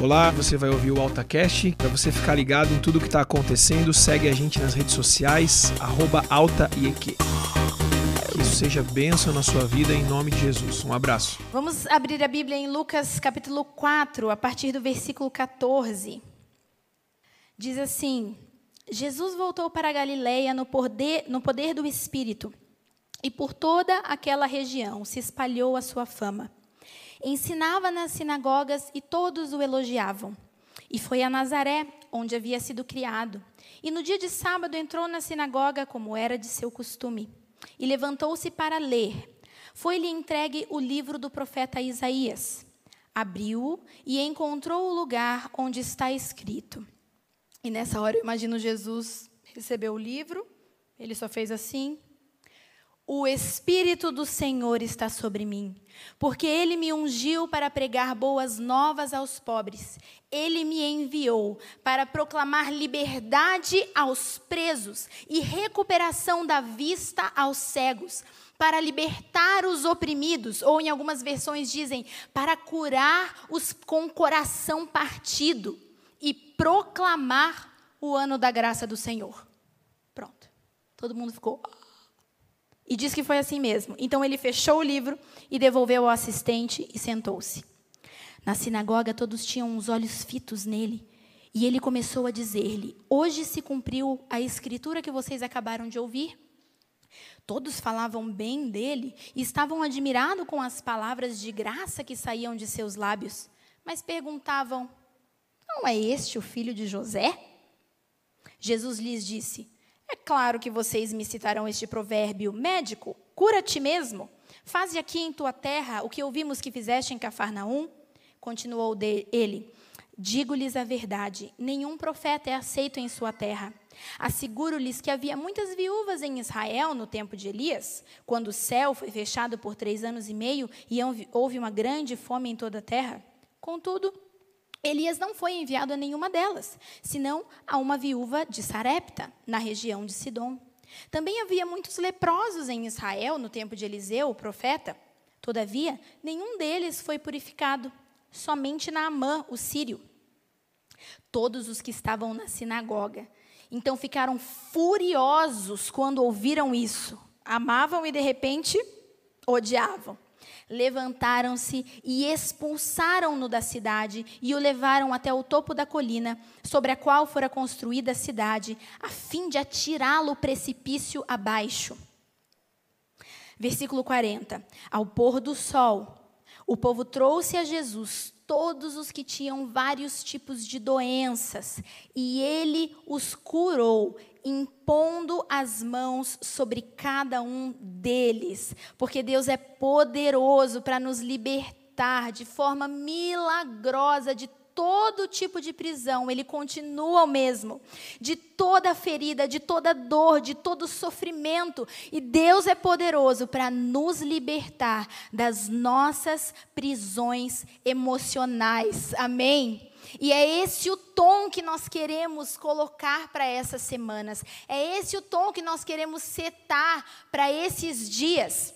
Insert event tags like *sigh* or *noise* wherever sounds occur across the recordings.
Olá, você vai ouvir o AltaCast. Para você ficar ligado em tudo que está acontecendo, segue a gente nas redes sociais, arroba AltaIEQ. Que isso seja bênção na sua vida em nome de Jesus. Um abraço. Vamos abrir a Bíblia em Lucas capítulo 4, a partir do versículo 14. Diz assim: Jesus voltou para a Galileia no poder, no poder do Espírito, e por toda aquela região se espalhou a sua fama. Ensinava nas sinagogas e todos o elogiavam. E foi a Nazaré, onde havia sido criado. E no dia de sábado entrou na sinagoga, como era de seu costume, e levantou-se para ler. Foi-lhe entregue o livro do profeta Isaías. Abriu-o e encontrou o lugar onde está escrito. E nessa hora eu imagino Jesus recebeu o livro, ele só fez assim, o Espírito do Senhor está sobre mim, porque ele me ungiu para pregar boas novas aos pobres. Ele me enviou para proclamar liberdade aos presos e recuperação da vista aos cegos, para libertar os oprimidos, ou em algumas versões dizem, para curar os com coração partido e proclamar o ano da graça do Senhor. Pronto. Todo mundo ficou e diz que foi assim mesmo. Então ele fechou o livro e devolveu ao assistente e sentou-se. Na sinagoga todos tinham os olhos fitos nele. E ele começou a dizer-lhe: Hoje se cumpriu a escritura que vocês acabaram de ouvir. Todos falavam bem dele e estavam admirados com as palavras de graça que saíam de seus lábios. Mas perguntavam: Não é este o filho de José? Jesus lhes disse: é claro que vocês me citarão este provérbio: médico, cura-te mesmo. Faze aqui em tua terra o que ouvimos que fizeste em Cafarnaum. Continuou ele: Digo-lhes a verdade: nenhum profeta é aceito em sua terra. Asseguro-lhes que havia muitas viúvas em Israel no tempo de Elias, quando o céu foi fechado por três anos e meio e houve uma grande fome em toda a terra. Contudo, Elias não foi enviado a nenhuma delas, senão a uma viúva de Sarepta, na região de Sidom. Também havia muitos leprosos em Israel no tempo de Eliseu, o profeta. Todavia, nenhum deles foi purificado, somente Naamã, o sírio. Todos os que estavam na sinagoga, então ficaram furiosos quando ouviram isso. Amavam e de repente odiavam levantaram-se e expulsaram-no da cidade e o levaram até o topo da colina, sobre a qual fora construída a cidade, a fim de atirá-lo precipício abaixo. Versículo 40. Ao pôr do sol, o povo trouxe a Jesus todos os que tinham vários tipos de doenças, e ele os curou impondo as mãos sobre cada um deles, porque Deus é poderoso para nos libertar de forma milagrosa de todo tipo de prisão, ele continua o mesmo, de toda ferida, de toda dor, de todo sofrimento, e Deus é poderoso para nos libertar das nossas prisões emocionais. Amém. E é esse o tom que nós queremos colocar para essas semanas. É esse o tom que nós queremos setar para esses dias.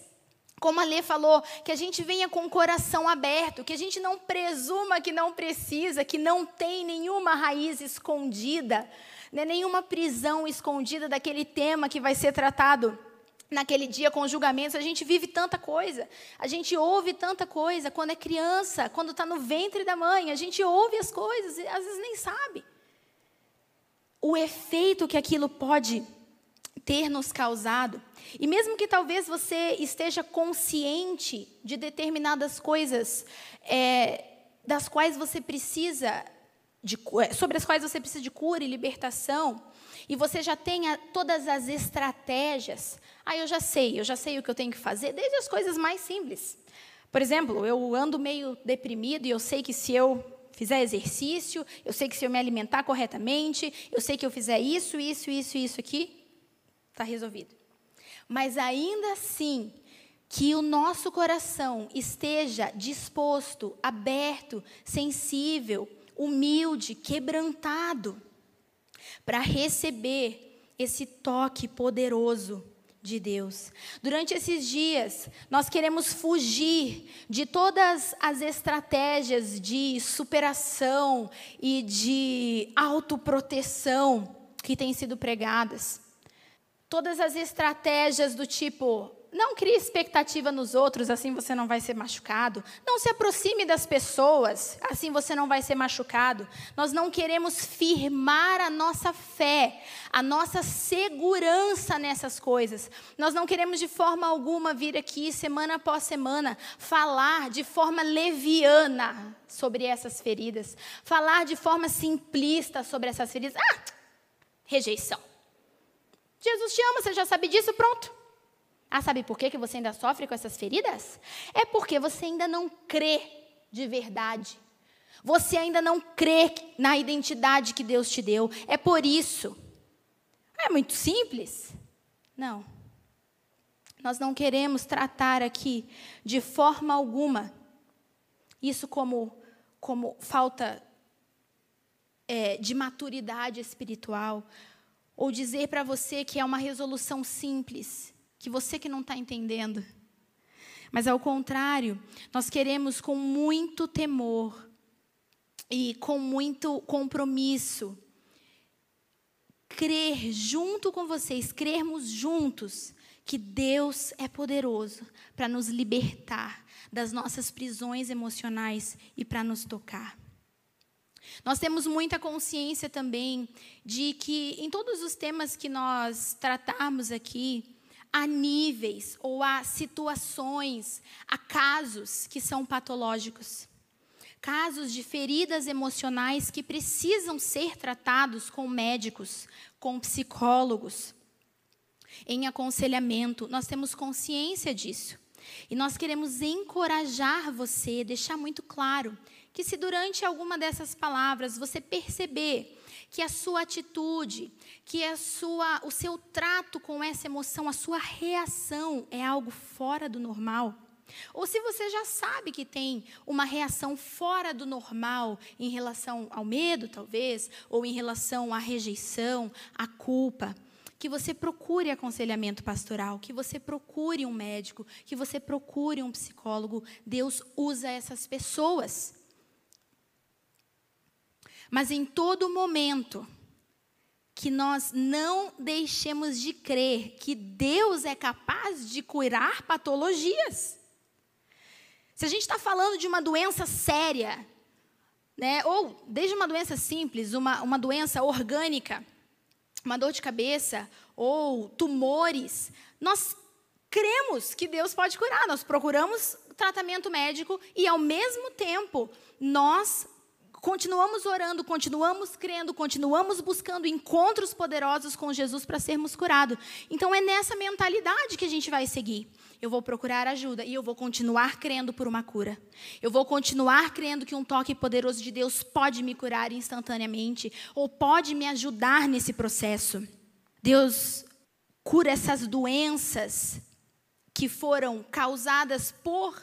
Como a Lê falou, que a gente venha com o coração aberto, que a gente não presuma que não precisa, que não tem nenhuma raiz escondida, né, nenhuma prisão escondida daquele tema que vai ser tratado naquele dia com julgamentos, a gente vive tanta coisa, a gente ouve tanta coisa quando é criança, quando está no ventre da mãe, a gente ouve as coisas e às vezes nem sabe. O efeito que aquilo pode ter nos causado. E mesmo que talvez você esteja consciente de determinadas coisas é, das quais você precisa, de, sobre as quais você precisa de cura e libertação, e você já tenha todas as estratégias, aí eu já sei, eu já sei o que eu tenho que fazer, desde as coisas mais simples. Por exemplo, eu ando meio deprimido e eu sei que se eu fizer exercício, eu sei que se eu me alimentar corretamente, eu sei que eu fizer isso, isso, isso, isso aqui, está resolvido. Mas ainda assim, que o nosso coração esteja disposto, aberto, sensível, humilde, quebrantado para receber esse toque poderoso de Deus. Durante esses dias, nós queremos fugir de todas as estratégias de superação e de autoproteção que têm sido pregadas. Todas as estratégias do tipo, não crie expectativa nos outros, assim você não vai ser machucado. Não se aproxime das pessoas, assim você não vai ser machucado. Nós não queremos firmar a nossa fé, a nossa segurança nessas coisas. Nós não queremos de forma alguma vir aqui, semana após semana, falar de forma leviana sobre essas feridas, falar de forma simplista sobre essas feridas. Ah, rejeição. Jesus te ama, você já sabe disso, pronto. Ah, sabe por que, você ainda sofre com essas feridas? É porque você ainda não crê de verdade. Você ainda não crê na identidade que Deus te deu. É por isso. É muito simples? Não. Nós não queremos tratar aqui de forma alguma isso como, como falta é, de maturidade espiritual, ou dizer para você que é uma resolução simples que você que não está entendendo. Mas ao contrário, nós queremos com muito temor e com muito compromisso crer junto com vocês, crermos juntos que Deus é poderoso para nos libertar das nossas prisões emocionais e para nos tocar. Nós temos muita consciência também de que em todos os temas que nós tratarmos aqui, há níveis ou há situações, há casos que são patológicos. Casos de feridas emocionais que precisam ser tratados com médicos, com psicólogos, em aconselhamento. Nós temos consciência disso. E nós queremos encorajar você, deixar muito claro que se durante alguma dessas palavras você perceber que a sua atitude, que a sua, o seu trato com essa emoção, a sua reação é algo fora do normal. Ou se você já sabe que tem uma reação fora do normal em relação ao medo, talvez, ou em relação à rejeição, à culpa, que você procure aconselhamento pastoral, que você procure um médico, que você procure um psicólogo. Deus usa essas pessoas. Mas em todo momento que nós não deixemos de crer que Deus é capaz de curar patologias. Se a gente está falando de uma doença séria, né, ou desde uma doença simples, uma, uma doença orgânica, uma dor de cabeça, ou tumores, nós cremos que Deus pode curar, nós procuramos tratamento médico e, ao mesmo tempo, nós continuamos orando, continuamos crendo, continuamos buscando encontros poderosos com Jesus para sermos curados. Então é nessa mentalidade que a gente vai seguir. Eu vou procurar ajuda e eu vou continuar crendo por uma cura. Eu vou continuar crendo que um toque poderoso de Deus pode me curar instantaneamente ou pode me ajudar nesse processo. Deus cura essas doenças que foram causadas por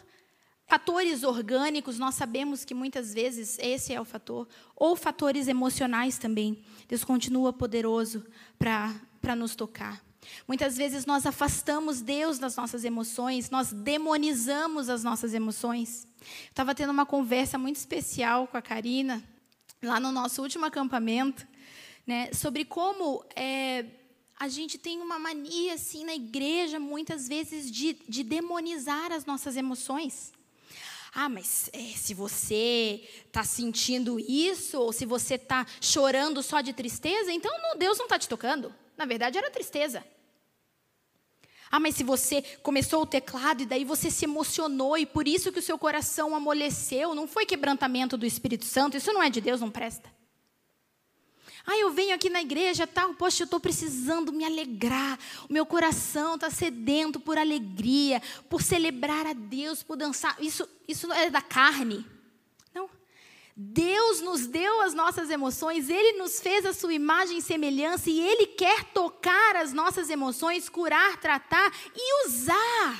Fatores orgânicos, nós sabemos que muitas vezes esse é o fator, ou fatores emocionais também. Deus continua poderoso para nos tocar. Muitas vezes nós afastamos Deus das nossas emoções, nós demonizamos as nossas emoções. Estava tendo uma conversa muito especial com a Karina, lá no nosso último acampamento, né, sobre como é, a gente tem uma mania assim na igreja, muitas vezes, de, de demonizar as nossas emoções. Ah, mas é, se você está sentindo isso, ou se você está chorando só de tristeza, então não, Deus não está te tocando. Na verdade, era tristeza. Ah, mas se você começou o teclado e daí você se emocionou e por isso que o seu coração amoleceu, não foi quebrantamento do Espírito Santo, isso não é de Deus, não presta. Ah, eu venho aqui na igreja, tal, poxa, eu estou precisando me alegrar. O meu coração está sedento por alegria, por celebrar a Deus, por dançar. Isso, isso é da carne. Não. Deus nos deu as nossas emoções, Ele nos fez a sua imagem e semelhança, e Ele quer tocar as nossas emoções, curar, tratar e usar.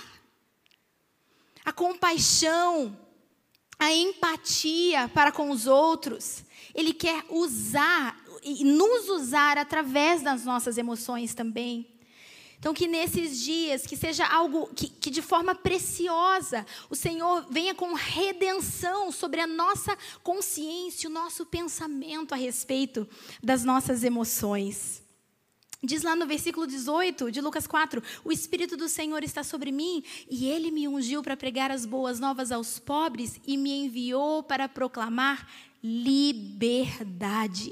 A compaixão, a empatia para com os outros. Ele quer usar e nos usar através das nossas emoções também. Então, que nesses dias, que seja algo que, que, de forma preciosa, o Senhor venha com redenção sobre a nossa consciência, o nosso pensamento a respeito das nossas emoções. Diz lá no versículo 18 de Lucas 4: O Espírito do Senhor está sobre mim e ele me ungiu para pregar as boas novas aos pobres e me enviou para proclamar liberdade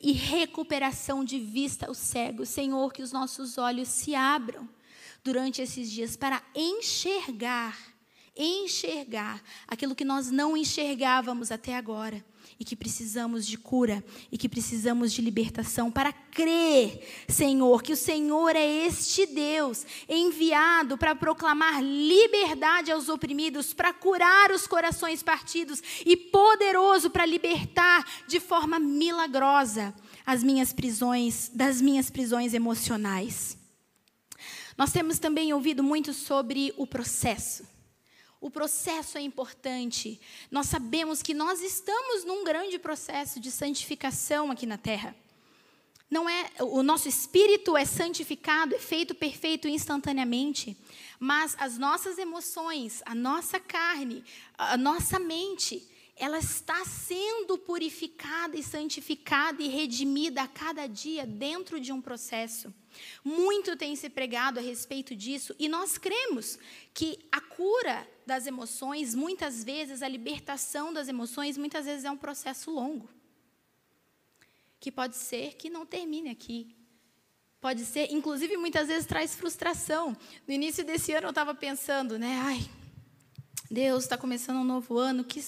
e recuperação de vista aos cegos. Senhor, que os nossos olhos se abram durante esses dias para enxergar, enxergar aquilo que nós não enxergávamos até agora e que precisamos de cura e que precisamos de libertação para crer, Senhor, que o Senhor é este Deus enviado para proclamar liberdade aos oprimidos, para curar os corações partidos e poderoso para libertar de forma milagrosa as minhas prisões, das minhas prisões emocionais. Nós temos também ouvido muito sobre o processo. O processo é importante. Nós sabemos que nós estamos num grande processo de santificação aqui na terra. Não é, o nosso espírito é santificado, é feito perfeito instantaneamente, mas as nossas emoções, a nossa carne, a nossa mente, ela está sendo purificada e santificada e redimida a cada dia dentro de um processo. Muito tem se pregado a respeito disso e nós cremos que a cura das emoções, muitas vezes, a libertação das emoções, muitas vezes é um processo longo. Que pode ser que não termine aqui. Pode ser, inclusive, muitas vezes traz frustração. No início desse ano eu estava pensando, né? Ai, Deus está começando um novo ano. Que,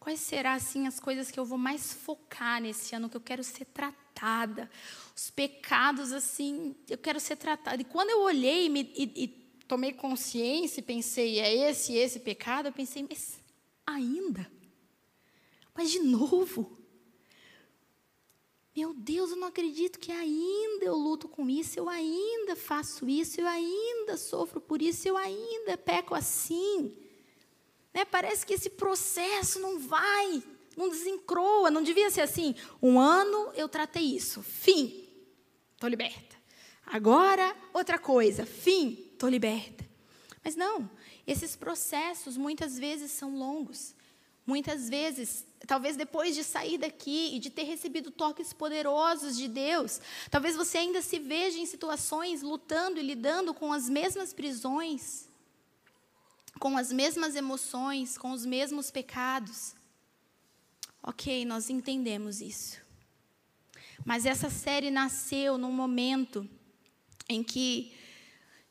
quais serão assim as coisas que eu vou mais focar nesse ano que eu quero ser tratada? Os pecados assim, eu quero ser tratada. E quando eu olhei e, e tomei consciência e pensei, é esse esse pecado, eu pensei, mas ainda? Mas de novo? Meu Deus, eu não acredito que ainda eu luto com isso, eu ainda faço isso, eu ainda sofro por isso, eu ainda peco assim. Né? Parece que esse processo não vai, não desencroa, não devia ser assim. Um ano eu tratei isso, fim, estou liberta. Agora, outra coisa, fim, estou liberta. Mas não, esses processos muitas vezes são longos. Muitas vezes, talvez depois de sair daqui e de ter recebido toques poderosos de Deus, talvez você ainda se veja em situações lutando e lidando com as mesmas prisões, com as mesmas emoções, com os mesmos pecados. Ok, nós entendemos isso. Mas essa série nasceu num momento em que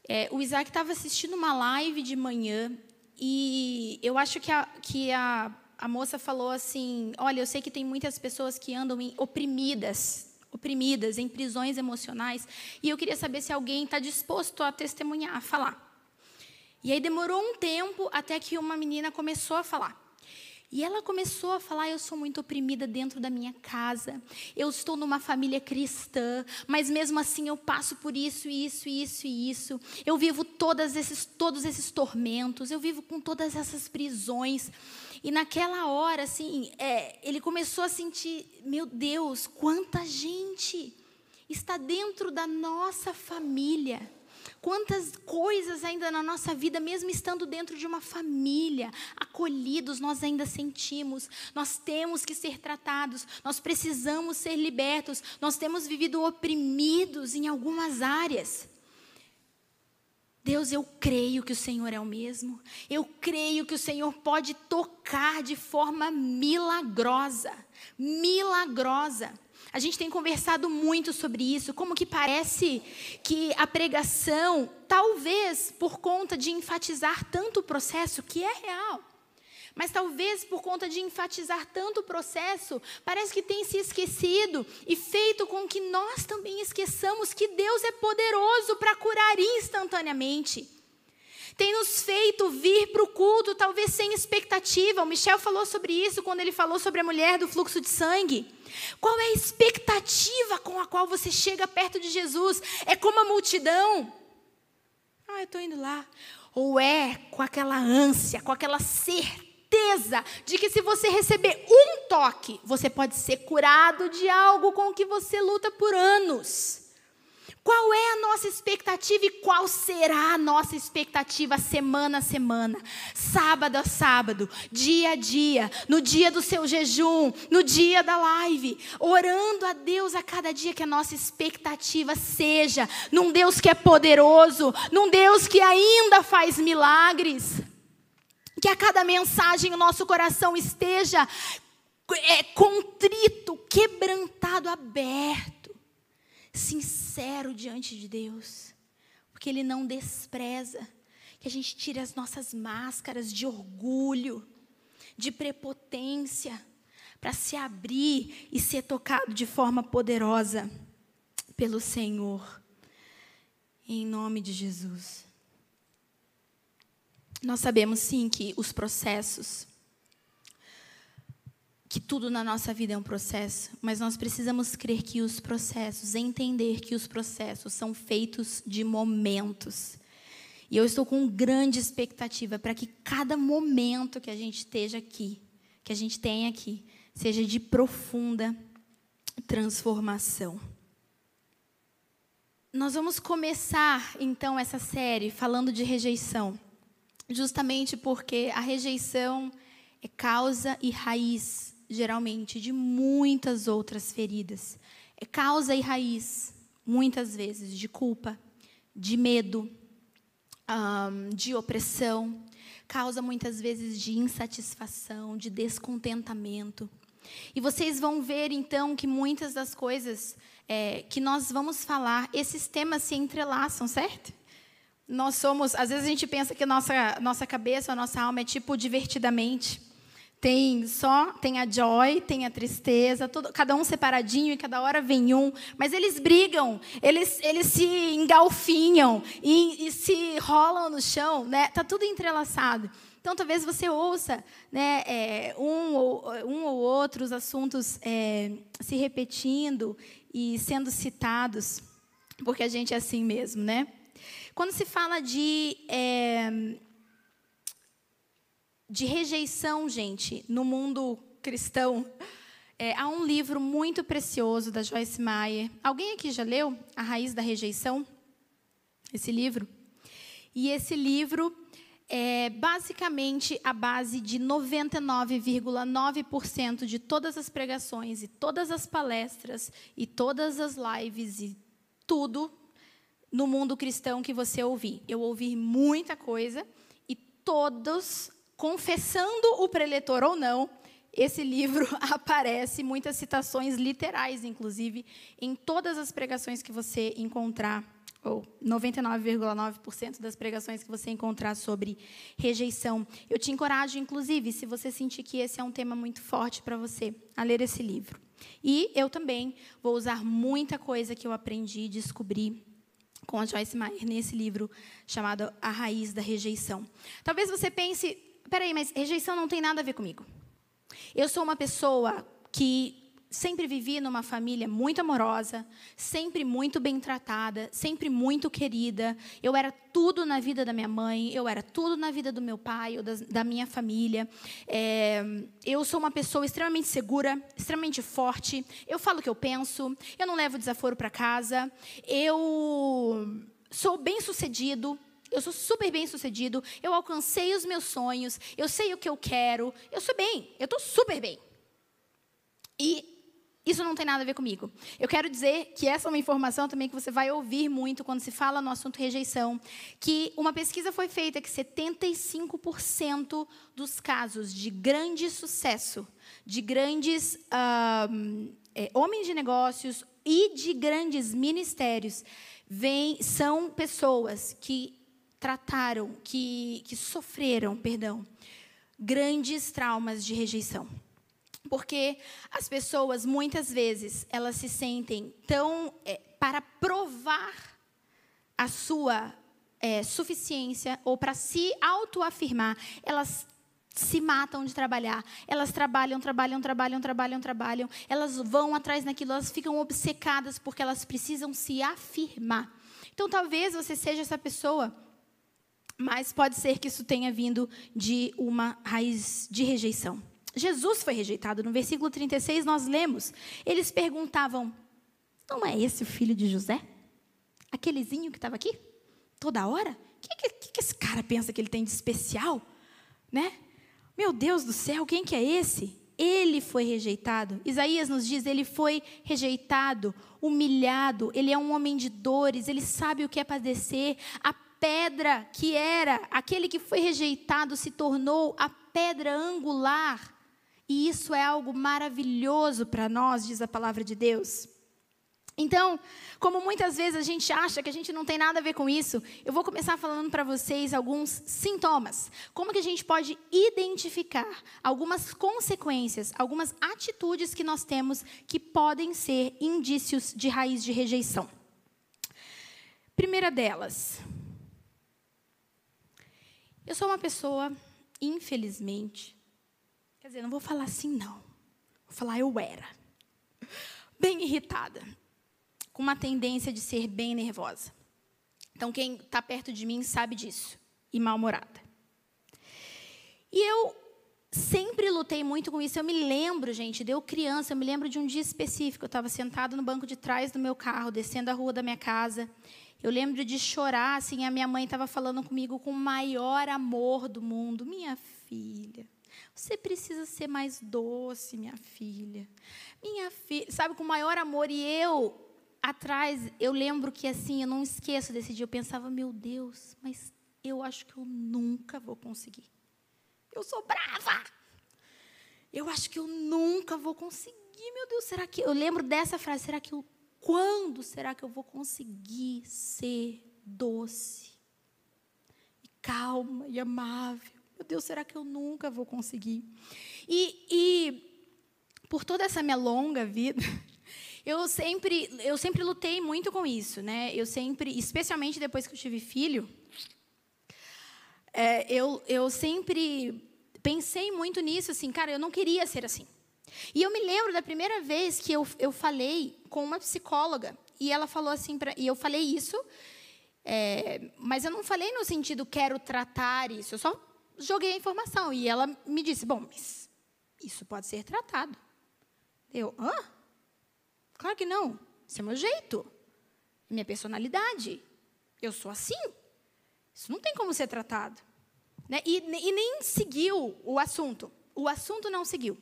é, o Isaac estava assistindo uma live de manhã e eu acho que, a, que a, a moça falou assim: Olha, eu sei que tem muitas pessoas que andam em, oprimidas, oprimidas, em prisões emocionais, e eu queria saber se alguém está disposto a testemunhar, a falar. E aí demorou um tempo até que uma menina começou a falar. E ela começou a falar: Eu sou muito oprimida dentro da minha casa, eu estou numa família cristã, mas mesmo assim eu passo por isso, isso, isso e isso. Eu vivo todos esses, todos esses tormentos, eu vivo com todas essas prisões. E naquela hora, assim, é, ele começou a sentir: Meu Deus, quanta gente está dentro da nossa família Quantas coisas ainda na nossa vida, mesmo estando dentro de uma família, acolhidos, nós ainda sentimos. Nós temos que ser tratados, nós precisamos ser libertos, nós temos vivido oprimidos em algumas áreas. Deus, eu creio que o Senhor é o mesmo. Eu creio que o Senhor pode tocar de forma milagrosa. Milagrosa. A gente tem conversado muito sobre isso, como que parece que a pregação, talvez por conta de enfatizar tanto o processo, que é real, mas talvez por conta de enfatizar tanto o processo, parece que tem se esquecido e feito com que nós também esqueçamos que Deus é poderoso para curar instantaneamente tem nos feito vir para o culto, talvez sem expectativa. O Michel falou sobre isso quando ele falou sobre a mulher do fluxo de sangue. Qual é a expectativa com a qual você chega perto de Jesus? É como a multidão? Ah, eu estou indo lá. Ou é com aquela ânsia, com aquela certeza de que se você receber um toque, você pode ser curado de algo com o que você luta por anos. Qual é a nossa expectativa e qual será a nossa expectativa semana a semana, sábado a sábado, dia a dia, no dia do seu jejum, no dia da live, orando a Deus a cada dia que a nossa expectativa seja num Deus que é poderoso, num Deus que ainda faz milagres. Que a cada mensagem o nosso coração esteja é, contrito, quebrantado, aberto sincero diante de Deus, porque Ele não despreza. Que a gente tire as nossas máscaras de orgulho, de prepotência, para se abrir e ser tocado de forma poderosa pelo Senhor. Em nome de Jesus. Nós sabemos sim que os processos que tudo na nossa vida é um processo, mas nós precisamos crer que os processos, entender que os processos são feitos de momentos. E eu estou com grande expectativa para que cada momento que a gente esteja aqui, que a gente tenha aqui, seja de profunda transformação. Nós vamos começar então essa série falando de rejeição, justamente porque a rejeição é causa e raiz geralmente, de muitas outras feridas. É causa e raiz, muitas vezes, de culpa, de medo, um, de opressão, causa muitas vezes de insatisfação, de descontentamento. E vocês vão ver então que muitas das coisas é, que nós vamos falar, esses temas se entrelaçam, certo? Nós somos, às vezes a gente pensa que nossa nossa cabeça, a nossa alma é tipo divertidamente. Tem só, tem a joy, tem a tristeza, tudo, cada um separadinho e cada hora vem um, mas eles brigam, eles, eles se engalfinham e, e se rolam no chão, né? Tá tudo entrelaçado. Então, talvez você ouça né, é, um, ou, um ou outros assuntos é, se repetindo e sendo citados, porque a gente é assim mesmo, né? Quando se fala de é, de rejeição, gente, no mundo cristão. É, há um livro muito precioso da Joyce Meyer. Alguém aqui já leu A Raiz da Rejeição? Esse livro? E esse livro é basicamente a base de 99,9% de todas as pregações e todas as palestras e todas as lives e tudo no mundo cristão que você ouvir. Eu ouvi muita coisa e todos confessando o preletor ou não, esse livro *laughs* aparece muitas citações literais, inclusive, em todas as pregações que você encontrar, ou 99,9% das pregações que você encontrar sobre rejeição. Eu te encorajo, inclusive, se você sentir que esse é um tema muito forte para você, a ler esse livro. E eu também vou usar muita coisa que eu aprendi e descobri com a Joyce Meyer nesse livro chamado A Raiz da Rejeição. Talvez você pense, peraí, mas rejeição não tem nada a ver comigo. Eu sou uma pessoa que sempre vivi numa família muito amorosa, sempre muito bem tratada, sempre muito querida. Eu era tudo na vida da minha mãe, eu era tudo na vida do meu pai ou da, da minha família. É, eu sou uma pessoa extremamente segura, extremamente forte. Eu falo o que eu penso, eu não levo desaforo para casa. Eu sou bem sucedido, eu sou super bem sucedido, eu alcancei os meus sonhos, eu sei o que eu quero, eu sou bem, eu estou super bem. E isso não tem nada a ver comigo. Eu quero dizer que essa é uma informação também que você vai ouvir muito quando se fala no assunto rejeição, que uma pesquisa foi feita que 75% dos casos de grande sucesso, de grandes uh, é, homens de negócios e de grandes ministérios, vem, são pessoas que trataram, que, que sofreram, perdão, grandes traumas de rejeição. Porque as pessoas, muitas vezes, elas se sentem tão. É, para provar a sua é, suficiência ou para se autoafirmar, elas se matam de trabalhar. Elas trabalham, trabalham, trabalham, trabalham, trabalham. Elas vão atrás daquilo, elas ficam obcecadas porque elas precisam se afirmar. Então, talvez você seja essa pessoa mas pode ser que isso tenha vindo de uma raiz de rejeição. Jesus foi rejeitado. No versículo 36 nós lemos, eles perguntavam: "Não é esse o filho de José? Aquelezinho que estava aqui? Toda hora? O que, que, que, esse cara pensa que ele tem de especial? Né? Meu Deus do céu, quem que é esse? Ele foi rejeitado. Isaías nos diz, ele foi rejeitado, humilhado, ele é um homem de dores, ele sabe o que é padecer. A pedra que era, aquele que foi rejeitado, se tornou a pedra angular. E isso é algo maravilhoso para nós, diz a palavra de Deus. Então, como muitas vezes a gente acha que a gente não tem nada a ver com isso, eu vou começar falando para vocês alguns sintomas. Como que a gente pode identificar algumas consequências, algumas atitudes que nós temos que podem ser indícios de raiz de rejeição. Primeira delas. Eu sou uma pessoa, infelizmente, quer dizer, não vou falar assim não. Vou falar eu era. Bem irritada com uma tendência de ser bem nervosa. Então, quem está perto de mim sabe disso. E mal-humorada. E eu sempre lutei muito com isso. Eu me lembro, gente, de eu criança, eu me lembro de um dia específico. Eu estava sentada no banco de trás do meu carro, descendo a rua da minha casa. Eu lembro de chorar, assim, a minha mãe estava falando comigo com o maior amor do mundo. Minha filha, você precisa ser mais doce, minha filha. Minha filha, sabe, com o maior amor. E eu, atrás, eu lembro que assim, eu não esqueço desse dia, eu pensava, meu Deus, mas eu acho que eu nunca vou conseguir. Eu sou brava. Eu acho que eu nunca vou conseguir, meu Deus, será que eu lembro dessa frase, será que eu quando será que eu vou conseguir ser doce e calma e amável? Meu Deus, será que eu nunca vou conseguir? E, e por toda essa minha longa vida, *laughs* eu sempre, eu sempre lutei muito com isso, né? Eu sempre, especialmente depois que eu tive filho, é, eu, eu sempre pensei muito nisso, assim, cara, eu não queria ser assim. E eu me lembro da primeira vez que eu, eu falei com uma psicóloga, e ela falou assim, e eu falei isso, é, mas eu não falei no sentido quero tratar isso, eu só joguei a informação. E ela me disse, bom, mas isso pode ser tratado. Eu, hã? Claro que não. Isso é meu jeito. Minha personalidade. Eu sou assim. Isso não tem como ser tratado. Né? E, e nem seguiu o assunto. O assunto não seguiu.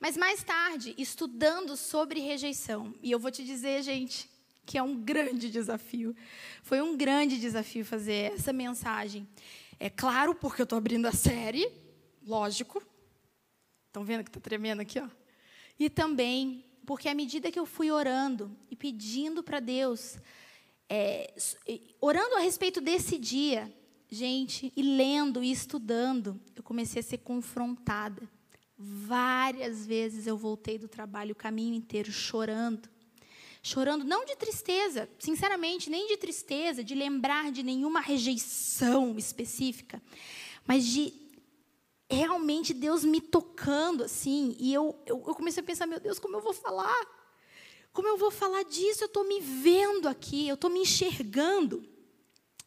Mas mais tarde, estudando sobre rejeição, e eu vou te dizer, gente, que é um grande desafio. Foi um grande desafio fazer essa mensagem. É claro, porque eu estou abrindo a série, lógico. Estão vendo que está tremendo aqui, ó? E também porque à medida que eu fui orando e pedindo para Deus, é, orando a respeito desse dia, gente, e lendo e estudando, eu comecei a ser confrontada. Várias vezes eu voltei do trabalho o caminho inteiro chorando. Chorando não de tristeza, sinceramente, nem de tristeza, de lembrar de nenhuma rejeição específica, mas de realmente Deus me tocando assim. E eu, eu, eu comecei a pensar: meu Deus, como eu vou falar? Como eu vou falar disso? Eu estou me vendo aqui, eu estou me enxergando.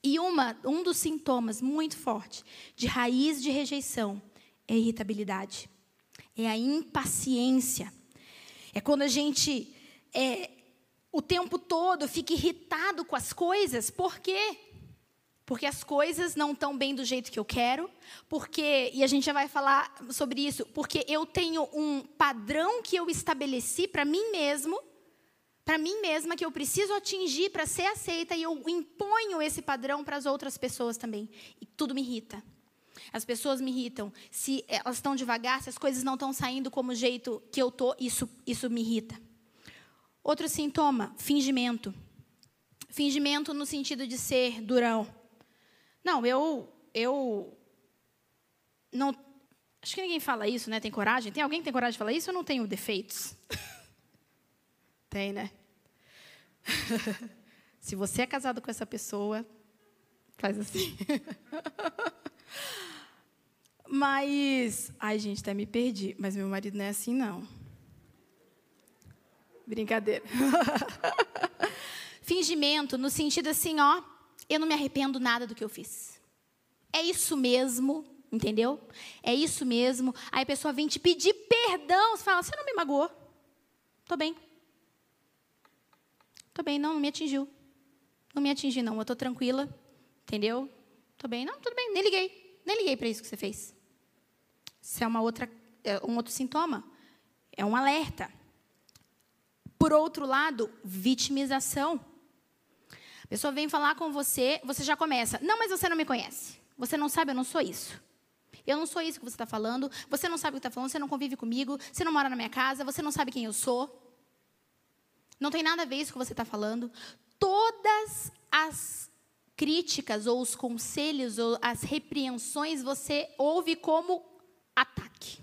E uma, um dos sintomas muito forte de raiz de rejeição é irritabilidade, é a impaciência. É quando a gente é, o tempo todo fica irritado com as coisas, por quê? Porque as coisas não estão bem do jeito que eu quero, porque, e a gente já vai falar sobre isso, porque eu tenho um padrão que eu estabeleci para mim mesmo, para mim mesma, que eu preciso atingir para ser aceita, e eu imponho esse padrão para as outras pessoas também. E tudo me irrita. As pessoas me irritam. Se elas estão devagar, se as coisas não estão saindo como o jeito que eu estou, isso, isso me irrita. Outro sintoma, fingimento. Fingimento no sentido de ser durão. Não, eu, eu não. Acho que ninguém fala isso, né? Tem coragem? Tem alguém que tem coragem de falar isso? Eu não tenho defeitos. *laughs* tem, né? *laughs* Se você é casado com essa pessoa, faz assim. *laughs* mas, ai gente, até me perdi. Mas meu marido não é assim, não. Brincadeira. *laughs* Fingimento no sentido assim, ó, eu não me arrependo nada do que eu fiz. É isso mesmo, entendeu? É isso mesmo. Aí a pessoa vem te pedir perdão, você fala: "Você não me magoou? Tô bem. Tô bem, não, não me atingiu. não me atingi, não. Eu estou tranquila, entendeu? Estou bem. Não, tudo bem, nem liguei. Nem liguei para isso que você fez. Isso é uma outra, é um outro sintoma. É um alerta. Por outro lado, vitimização. A pessoa vem falar com você, você já começa. Não, mas você não me conhece. Você não sabe, eu não sou isso. Eu não sou isso que você está falando. Você não sabe o que está falando. Você não convive comigo. Você não mora na minha casa. Você não sabe quem eu sou. Não tem nada a ver isso que você está falando. Todas as críticas ou os conselhos ou as repreensões você ouve como ataque.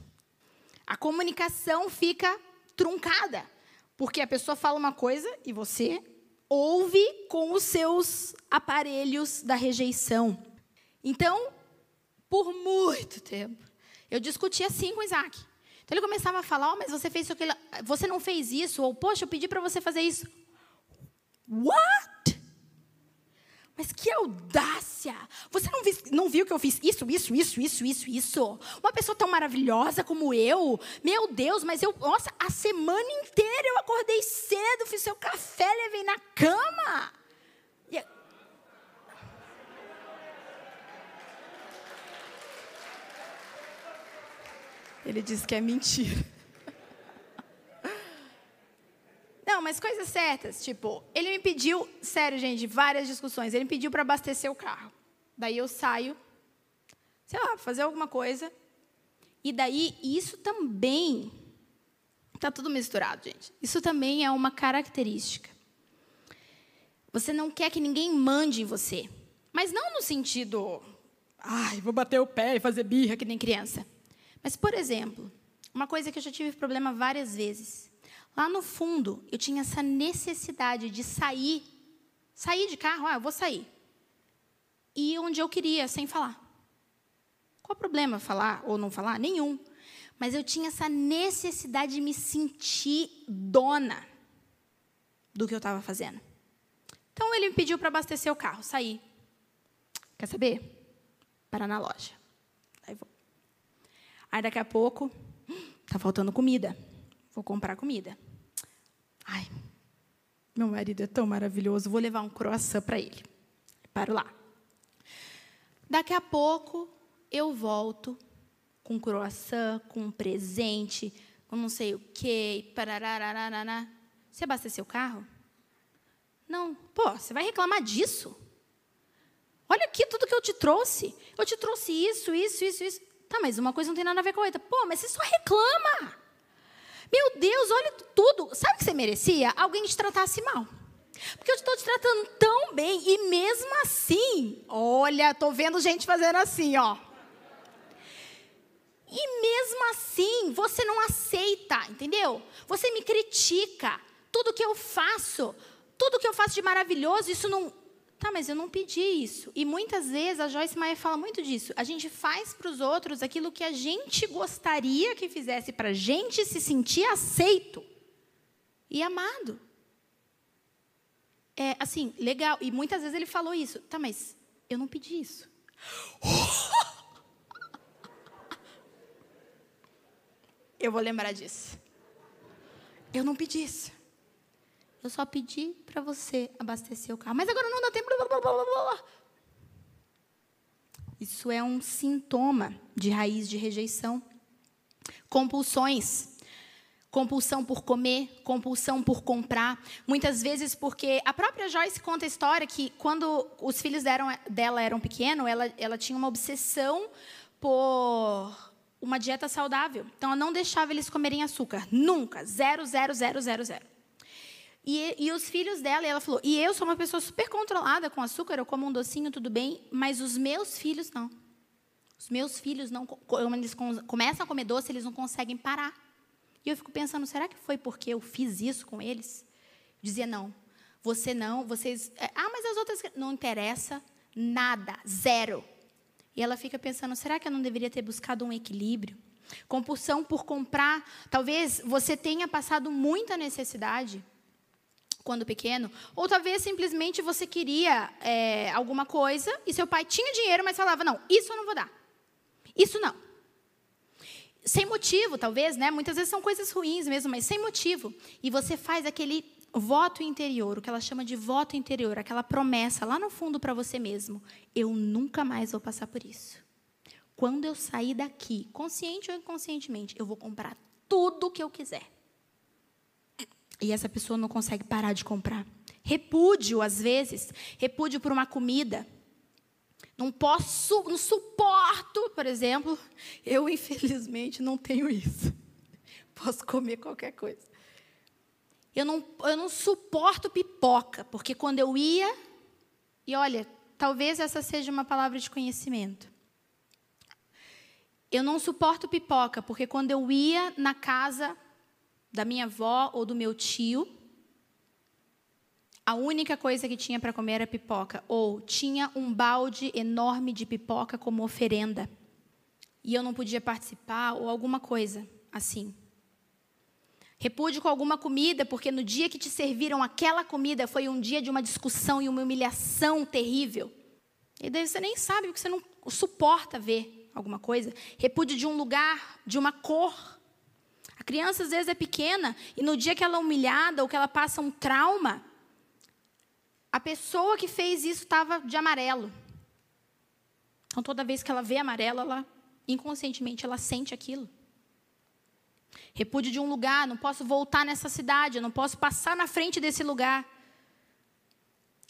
A comunicação fica truncada, porque a pessoa fala uma coisa e você ouve com os seus aparelhos da rejeição. Então, por muito tempo, eu discutia assim com Isaac. Então ele começava a falar: oh, mas você fez isso, você não fez isso, ou poxa, eu pedi para você fazer isso. What? Mas que audácia! Você não, viu, não viu que eu fiz isso, isso, isso, isso, isso, isso? Uma pessoa tão maravilhosa como eu? Meu Deus, mas eu, nossa, a semana inteira eu acordei cedo, fiz seu café, levei na cama. Ele disse que é mentira. Não, mas coisas certas, tipo, ele me pediu, sério, gente, várias discussões. Ele me pediu para abastecer o carro. Daí eu saio, sei lá, fazer alguma coisa. E daí isso também tá tudo misturado, gente. Isso também é uma característica. Você não quer que ninguém mande em você, mas não no sentido, ai, vou bater o pé e fazer birra que nem criança. Mas, por exemplo, uma coisa que eu já tive problema várias vezes. Lá no fundo, eu tinha essa necessidade de sair, sair de carro, ah, eu vou sair. E onde eu queria, sem falar. Qual o problema falar ou não falar? Nenhum. Mas eu tinha essa necessidade de me sentir dona do que eu estava fazendo. Então ele me pediu para abastecer o carro, sair. Quer saber? Para na loja. Aí vou. Aí daqui a pouco, tá faltando comida. Vou comprar comida. Ai, meu marido é tão maravilhoso, vou levar um croissant para ele. Paro lá. Daqui a pouco eu volto com croissant, com um presente, com não sei o quê, pararararará. Você abasteceu o carro? Não. Pô, você vai reclamar disso? Olha aqui tudo que eu te trouxe. Eu te trouxe isso, isso, isso, isso. Tá, mas uma coisa não tem nada a ver com a outra. Pô, mas você só reclama. Meu Deus, olha tudo. Sabe o que você merecia? Alguém te tratasse mal. Porque eu estou te tratando tão bem e mesmo assim, olha, estou vendo gente fazendo assim, ó. E mesmo assim, você não aceita, entendeu? Você me critica. Tudo que eu faço, tudo que eu faço de maravilhoso, isso não, Tá, mas eu não pedi isso. E muitas vezes a Joyce Meyer fala muito disso. A gente faz para os outros aquilo que a gente gostaria que fizesse para a gente se sentir aceito e amado. É assim, legal. E muitas vezes ele falou isso. Tá, mas eu não pedi isso. *laughs* Eu vou lembrar disso. Eu não pedi isso. Eu só pedi para você abastecer o carro. Mas agora não dá tempo. Isso é um sintoma de raiz de rejeição. Compulsões. Compulsão por comer, compulsão por comprar. Muitas vezes porque a própria Joyce conta a história que quando os filhos deram, dela eram pequenos, ela, ela tinha uma obsessão por uma dieta saudável. Então, ela não deixava eles comerem açúcar. Nunca. Zero, zero, zero, zero, zero. E, e, os filhos dela, e ela falou: e eu sou uma pessoa super controlada com açúcar, eu como um docinho, tudo bem, mas os meus filhos não. Os meus filhos não, quando eles começam a comer doce, eles não conseguem parar. E eu fico pensando: será que foi porque eu fiz isso com eles? Eu dizia: não, você não, vocês. É, ah, mas as outras. Não interessa nada, zero. E ela fica pensando: será que eu não deveria ter buscado um equilíbrio? Compulsão por comprar. Talvez você tenha passado muita necessidade quando pequeno, ou talvez simplesmente você queria é, alguma coisa e seu pai tinha dinheiro, mas falava: não, isso eu não vou dar, isso não. Sem motivo, talvez, né? Muitas vezes são coisas ruins mesmo, mas sem motivo. E você faz aquele voto interior, o que ela chama de voto interior, aquela promessa lá no fundo para você mesmo. Eu nunca mais vou passar por isso. Quando eu sair daqui, consciente ou inconscientemente, eu vou comprar tudo o que eu quiser. E essa pessoa não consegue parar de comprar. Repúdio, às vezes, repúdio por uma comida. Não posso, não suporto, por exemplo, eu *laughs* infelizmente não tenho isso. Posso comer qualquer coisa. Eu não, eu não suporto pipoca, porque quando eu ia, e olha, talvez essa seja uma palavra de conhecimento. Eu não suporto pipoca, porque quando eu ia na casa da minha avó ou do meu tio, a única coisa que tinha para comer era pipoca, ou tinha um balde enorme de pipoca como oferenda, e eu não podia participar, ou alguma coisa assim. Repúdio com alguma comida, porque no dia que te serviram aquela comida foi um dia de uma discussão e uma humilhação terrível. E daí você nem sabe, porque você não suporta ver alguma coisa. Repúdio de um lugar, de uma cor. A criança às vezes é pequena e no dia que ela é humilhada ou que ela passa um trauma, a pessoa que fez isso estava de amarelo. Então toda vez que ela vê amarelo, ela inconscientemente ela sente aquilo. Repúdio de um lugar, não posso voltar nessa cidade, não posso passar na frente desse lugar.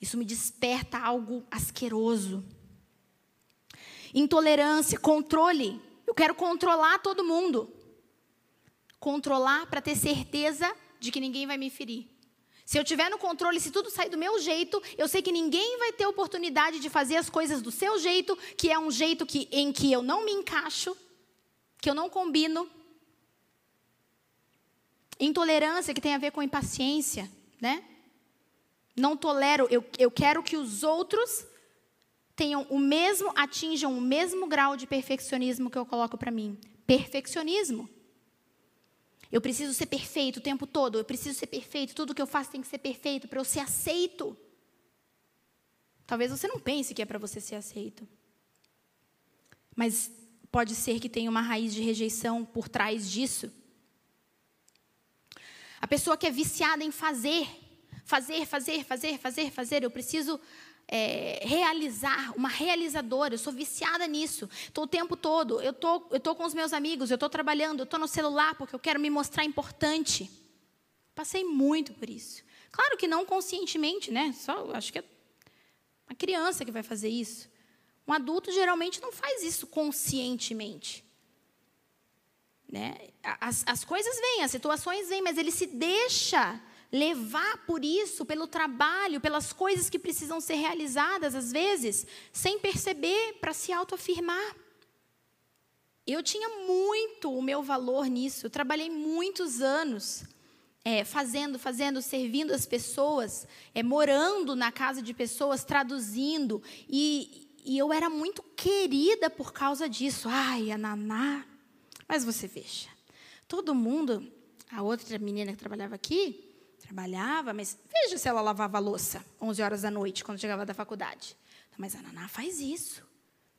Isso me desperta algo asqueroso. Intolerância, controle. Eu quero controlar todo mundo. Controlar para ter certeza de que ninguém vai me ferir. Se eu tiver no controle, se tudo sair do meu jeito, eu sei que ninguém vai ter oportunidade de fazer as coisas do seu jeito, que é um jeito que, em que eu não me encaixo, que eu não combino. Intolerância, que tem a ver com impaciência, né? Não tolero, eu, eu quero que os outros tenham o mesmo, atinjam o mesmo grau de perfeccionismo que eu coloco para mim. Perfeccionismo. Eu preciso ser perfeito o tempo todo, eu preciso ser perfeito, tudo que eu faço tem que ser perfeito para eu ser aceito. Talvez você não pense que é para você ser aceito. Mas pode ser que tenha uma raiz de rejeição por trás disso. A pessoa que é viciada em fazer, fazer, fazer, fazer, fazer, fazer. Eu preciso é, realizar, uma realizadora. Eu sou viciada nisso. Estou o tempo todo. Eu tô, estou com os meus amigos, eu estou trabalhando, eu estou no celular porque eu quero me mostrar importante. Passei muito por isso. Claro que não conscientemente, né? Só acho que é uma criança que vai fazer isso. Um adulto geralmente não faz isso conscientemente. Né? As, as coisas vêm, as situações vêm, mas ele se deixa levar por isso, pelo trabalho, pelas coisas que precisam ser realizadas, às vezes, sem perceber, para se autoafirmar. Eu tinha muito o meu valor nisso, eu trabalhei muitos anos é, fazendo, fazendo, servindo as pessoas, é, morando na casa de pessoas, traduzindo, e, e eu era muito querida por causa disso. Ai, a Naná, mas você veja, todo mundo, a outra menina que trabalhava aqui, trabalhava, mas veja se ela lavava a louça 11 horas da noite, quando chegava da faculdade. Mas a Naná faz isso.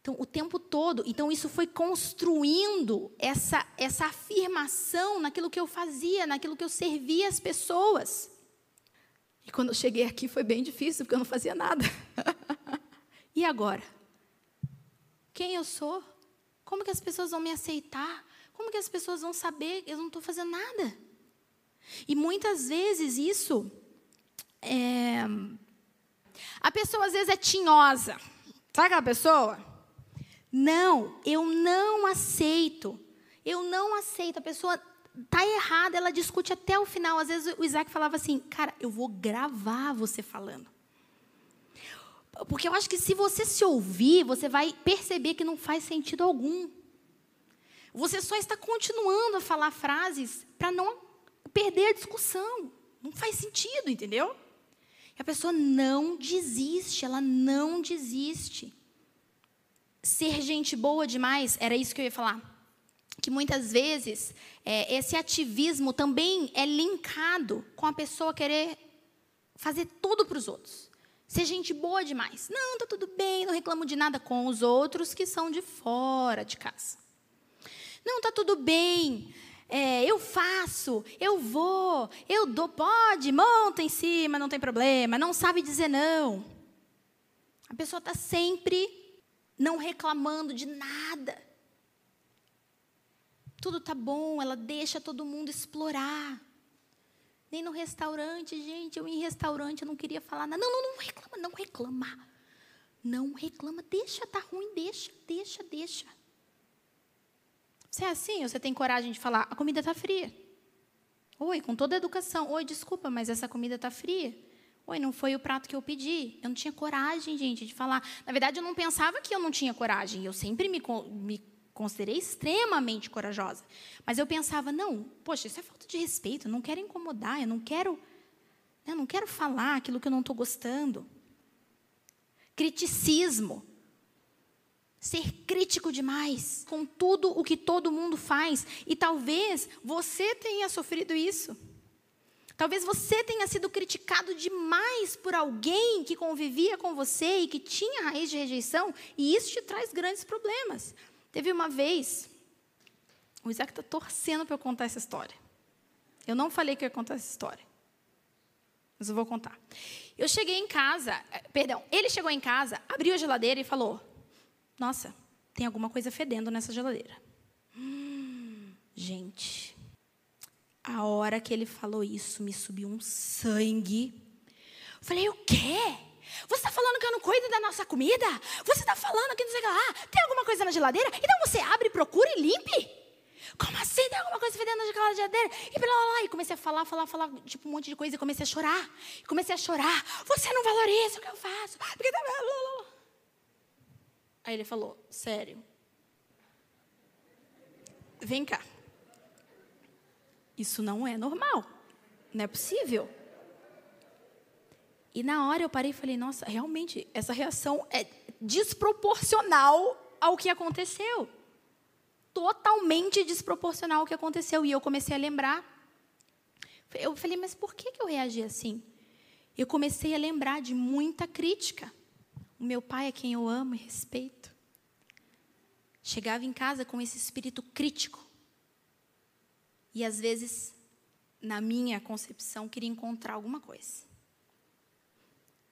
Então, o tempo todo. Então, isso foi construindo essa, essa afirmação naquilo que eu fazia, naquilo que eu servia as pessoas. E quando eu cheguei aqui foi bem difícil, porque eu não fazia nada. *laughs* e agora? Quem eu sou? Como que as pessoas vão me aceitar? Como que as pessoas vão saber que eu não estou fazendo nada? E muitas vezes isso. É... A pessoa às vezes é tinhosa. Sabe aquela pessoa? Não, eu não aceito. Eu não aceito. A pessoa está errada, ela discute até o final. Às vezes o Isaac falava assim: Cara, eu vou gravar você falando. Porque eu acho que se você se ouvir, você vai perceber que não faz sentido algum. Você só está continuando a falar frases para não perder a discussão. Não faz sentido, entendeu? E a pessoa não desiste, ela não desiste. Ser gente boa demais, era isso que eu ia falar. Que muitas vezes é, esse ativismo também é linkado com a pessoa querer fazer tudo para os outros. Ser gente boa demais. Não, tá tudo bem, não reclamo de nada com os outros que são de fora de casa. Não, está tudo bem. É, eu faço, eu vou, eu dou, pode, monta em cima, não tem problema, não sabe dizer não. A pessoa está sempre não reclamando de nada. Tudo tá bom, ela deixa todo mundo explorar. Nem no restaurante, gente, eu em restaurante, eu não queria falar nada. Não, não, não reclama, não reclama. Não reclama, deixa, tá ruim, deixa, deixa, deixa. Você é assim, você tem coragem de falar, a comida está fria. Oi, com toda a educação. Oi, desculpa, mas essa comida está fria. Oi, não foi o prato que eu pedi. Eu não tinha coragem, gente, de falar. Na verdade, eu não pensava que eu não tinha coragem. Eu sempre me, me considerei extremamente corajosa. Mas eu pensava, não, poxa, isso é falta de respeito. Eu não quero incomodar. Eu não quero, né, eu não quero falar aquilo que eu não estou gostando. Criticismo ser crítico demais com tudo o que todo mundo faz. E talvez você tenha sofrido isso. Talvez você tenha sido criticado demais por alguém que convivia com você e que tinha raiz de rejeição, e isso te traz grandes problemas. Teve uma vez, o Isaac está torcendo para eu contar essa história. Eu não falei que ia contar essa história, mas eu vou contar. Eu cheguei em casa, eh, perdão, ele chegou em casa, abriu a geladeira e falou: nossa, tem alguma coisa fedendo nessa geladeira. Hum, gente, a hora que ele falou isso, me subiu um sangue. Falei, o quê? Você está falando que eu não cuido da nossa comida? Você está falando que não sei lá? Tem alguma coisa na geladeira? Então você abre, procura e limpe? Como assim? Tem alguma coisa fedendo na geladeira? E blá, blá, blá. E comecei a falar, falar, falar, tipo, um monte de coisa. E comecei a chorar. E comecei a chorar. Você não valoriza o que eu faço. Porque tá... Blá, blá, blá. Aí ele falou: Sério. Vem cá. Isso não é normal. Não é possível. E na hora eu parei e falei: Nossa, realmente, essa reação é desproporcional ao que aconteceu. Totalmente desproporcional ao que aconteceu. E eu comecei a lembrar. Eu falei: Mas por que eu reagi assim? Eu comecei a lembrar de muita crítica. O meu pai é quem eu amo e respeito. Chegava em casa com esse espírito crítico. E às vezes, na minha concepção, queria encontrar alguma coisa.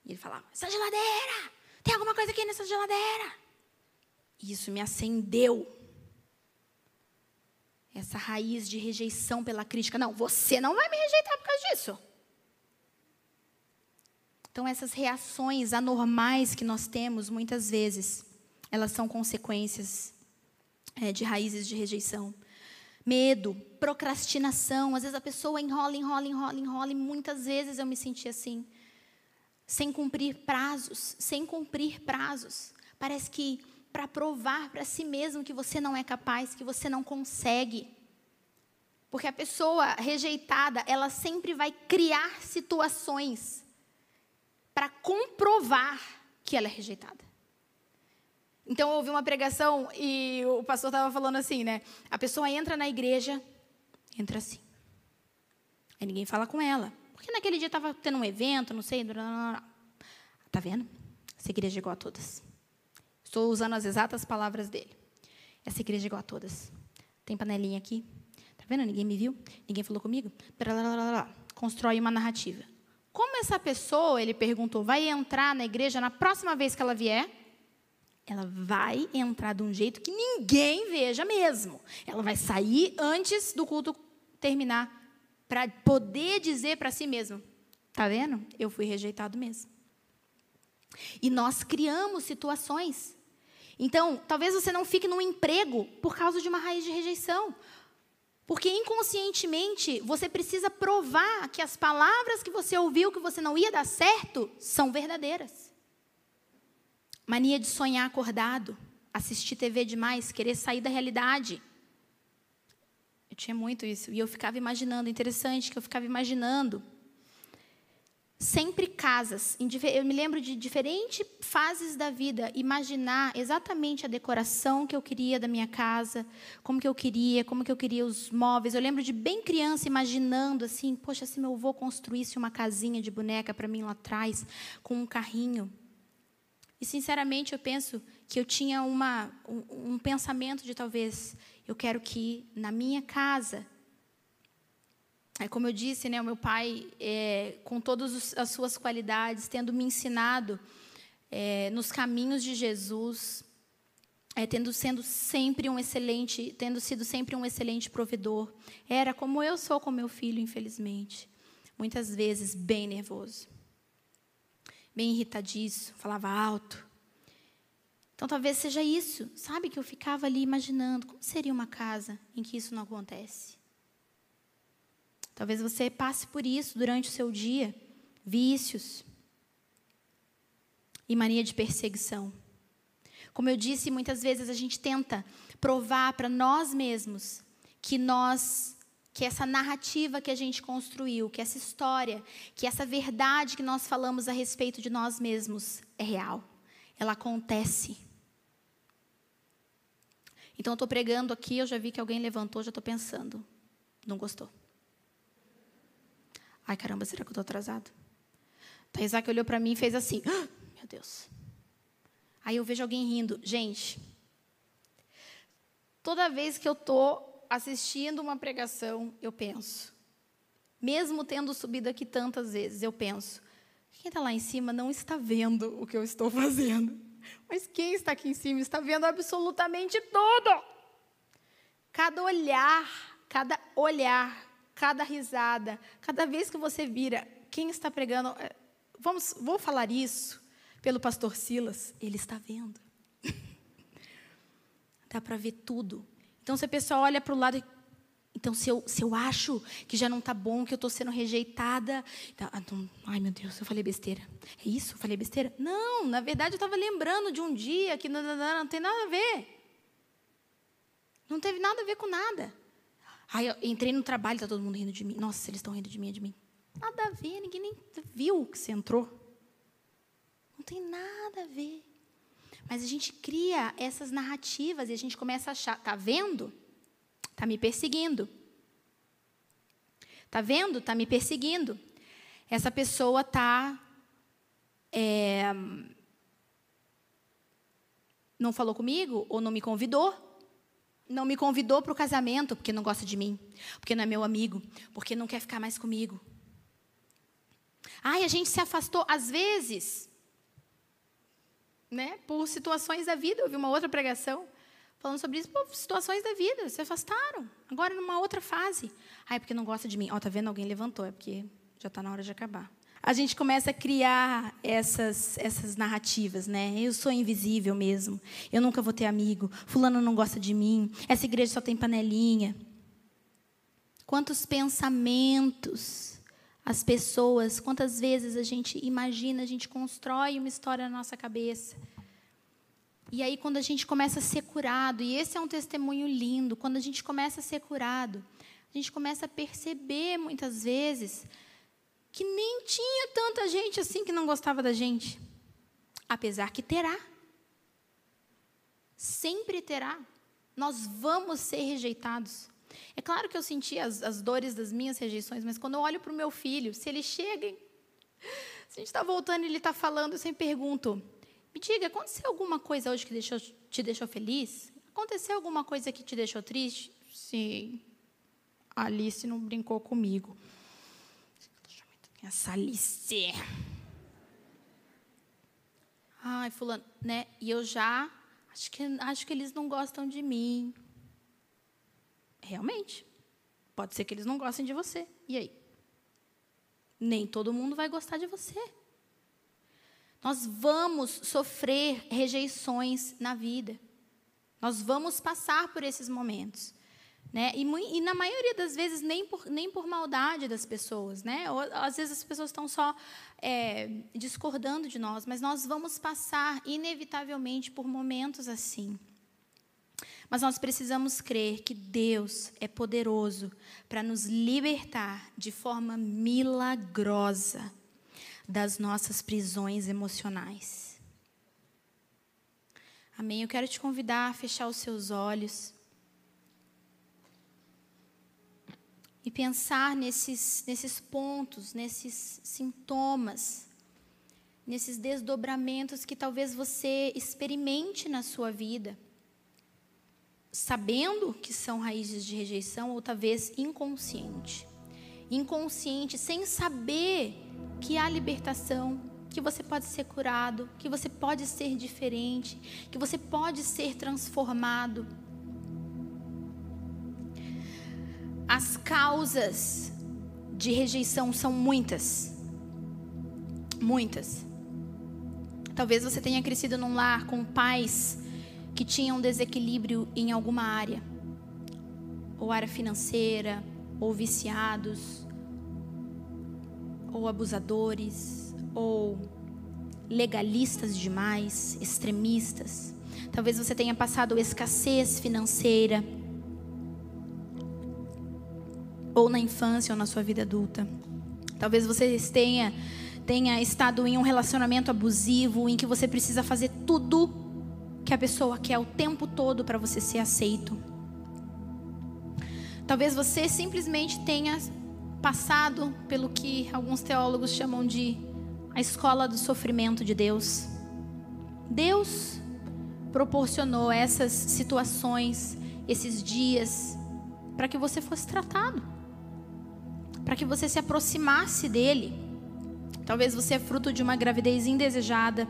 E ele falava: Essa geladeira! Tem alguma coisa aqui nessa geladeira? E isso me acendeu. Essa raiz de rejeição pela crítica. Não, você não vai me rejeitar por causa disso. Então, essas reações anormais que nós temos, muitas vezes, elas são consequências é, de raízes de rejeição. Medo, procrastinação. Às vezes a pessoa enrola, enrola, enrola, enrola. E muitas vezes eu me senti assim. Sem cumprir prazos, sem cumprir prazos. Parece que para provar para si mesmo que você não é capaz, que você não consegue. Porque a pessoa rejeitada, ela sempre vai criar situações para comprovar que ela é rejeitada. Então, eu ouvi uma pregação e o pastor estava falando assim, né? A pessoa entra na igreja, entra assim. Aí ninguém fala com ela. Porque naquele dia estava tendo um evento, não sei. Tá vendo? Essa igreja é igual a todas. Estou usando as exatas palavras dele. Essa igreja é igual a todas. Tem panelinha aqui. Tá vendo? Ninguém me viu? Ninguém falou comigo? Constrói uma narrativa. Como essa pessoa, ele perguntou, vai entrar na igreja na próxima vez que ela vier? Ela vai entrar de um jeito que ninguém veja mesmo. Ela vai sair antes do culto terminar para poder dizer para si mesmo: tá vendo? Eu fui rejeitado mesmo. E nós criamos situações. Então, talvez você não fique num emprego por causa de uma raiz de rejeição. Porque inconscientemente você precisa provar que as palavras que você ouviu que você não ia dar certo são verdadeiras. Mania de sonhar acordado, assistir TV demais, querer sair da realidade. Eu tinha muito isso. E eu ficava imaginando, interessante que eu ficava imaginando sempre casas. Eu me lembro de diferentes fases da vida, imaginar exatamente a decoração que eu queria da minha casa, como que eu queria, como que eu queria os móveis. Eu lembro de bem criança imaginando assim, poxa, se meu avô construísse uma casinha de boneca para mim lá atrás, com um carrinho. E sinceramente eu penso que eu tinha uma, um, um pensamento de talvez eu quero que na minha casa Aí, como eu disse, né, o meu pai, é, com todas as suas qualidades, tendo me ensinado é, nos caminhos de Jesus, é, tendo sendo sempre um excelente, tendo sido sempre um excelente provedor, era como eu sou com meu filho, infelizmente, muitas vezes bem nervoso, bem irritadiço, falava alto. Então, talvez seja isso, sabe, que eu ficava ali imaginando como seria uma casa em que isso não acontece. Talvez você passe por isso durante o seu dia, vícios e mania de perseguição. Como eu disse, muitas vezes a gente tenta provar para nós mesmos que nós que essa narrativa que a gente construiu, que essa história, que essa verdade que nós falamos a respeito de nós mesmos é real. Ela acontece. Então eu estou pregando aqui, eu já vi que alguém levantou, já estou pensando. Não gostou. Ai, caramba, será que eu estou atrasado? Então, Isaac olhou para mim e fez assim: ah, Meu Deus. Aí eu vejo alguém rindo. Gente, toda vez que eu estou assistindo uma pregação, eu penso. Mesmo tendo subido aqui tantas vezes, eu penso: quem está lá em cima não está vendo o que eu estou fazendo. Mas quem está aqui em cima está vendo absolutamente tudo. Cada olhar, cada olhar cada risada, cada vez que você vira, quem está pregando, é, vamos, vou falar isso pelo pastor Silas, ele está vendo. *laughs* Dá para ver tudo. Então, se a pessoa olha para o lado, então se eu, se eu acho que já não está bom, que eu estou sendo rejeitada, então, ai meu Deus, eu falei besteira. É isso? Eu falei besteira? Não, na verdade eu estava lembrando de um dia que não, não, não, não tem nada a ver. Não teve nada a ver com nada. Aí eu entrei no trabalho, está todo mundo rindo de mim. Nossa, eles estão rindo de mim, é de mim. Nada a ver, ninguém nem viu que você entrou. Não tem nada a ver. Mas a gente cria essas narrativas e a gente começa a achar, tá vendo? Tá me perseguindo. Tá vendo? Tá me perseguindo. Essa pessoa tá é, não falou comigo ou não me convidou não me convidou para o casamento porque não gosta de mim, porque não é meu amigo, porque não quer ficar mais comigo. Ai, a gente se afastou às vezes, né? Por situações da vida. Eu vi uma outra pregação falando sobre isso. Pô, situações da vida, se afastaram. Agora numa outra fase. Ai, porque não gosta de mim. Ó, tá vendo? Alguém levantou, é porque já está na hora de acabar a gente começa a criar essas, essas narrativas, né? Eu sou invisível mesmo. Eu nunca vou ter amigo. Fulano não gosta de mim. Essa igreja só tem panelinha. Quantos pensamentos as pessoas, quantas vezes a gente imagina, a gente constrói uma história na nossa cabeça. E aí, quando a gente começa a ser curado, e esse é um testemunho lindo, quando a gente começa a ser curado, a gente começa a perceber muitas vezes que nem tinha tanta gente assim que não gostava da gente. Apesar que terá. Sempre terá. Nós vamos ser rejeitados. É claro que eu senti as, as dores das minhas rejeições, mas quando eu olho para o meu filho, se ele chega, *laughs* se a gente está voltando e ele está falando, eu sempre pergunto: me diga, aconteceu alguma coisa hoje que deixou, te deixou feliz? Aconteceu alguma coisa que te deixou triste? Sim. A Alice não brincou comigo. Essa Alice. Ai, fulano, né? E eu já acho que acho que eles não gostam de mim. Realmente. Pode ser que eles não gostem de você. E aí? Nem todo mundo vai gostar de você. Nós vamos sofrer rejeições na vida. Nós vamos passar por esses momentos. Né? E, e, na maioria das vezes nem por, nem por maldade das pessoas. Né? Ou, às vezes as pessoas estão só é, discordando de nós, mas nós vamos passar inevitavelmente por momentos assim. Mas nós precisamos crer que Deus é poderoso para nos libertar de forma milagrosa das nossas prisões emocionais. Amém? Eu quero te convidar a fechar os seus olhos. E pensar nesses, nesses pontos, nesses sintomas, nesses desdobramentos que talvez você experimente na sua vida, sabendo que são raízes de rejeição ou talvez inconsciente. inconsciente, sem saber que há libertação, que você pode ser curado, que você pode ser diferente, que você pode ser transformado. As causas de rejeição são muitas. Muitas. Talvez você tenha crescido num lar com pais que tinham desequilíbrio em alguma área, ou área financeira, ou viciados, ou abusadores, ou legalistas demais, extremistas. Talvez você tenha passado escassez financeira, ou na infância ou na sua vida adulta. Talvez você tenha, tenha estado em um relacionamento abusivo em que você precisa fazer tudo que a pessoa quer o tempo todo para você ser aceito. Talvez você simplesmente tenha passado pelo que alguns teólogos chamam de a escola do sofrimento de Deus. Deus proporcionou essas situações, esses dias, para que você fosse tratado, para que você se aproximasse dele. Talvez você é fruto de uma gravidez indesejada.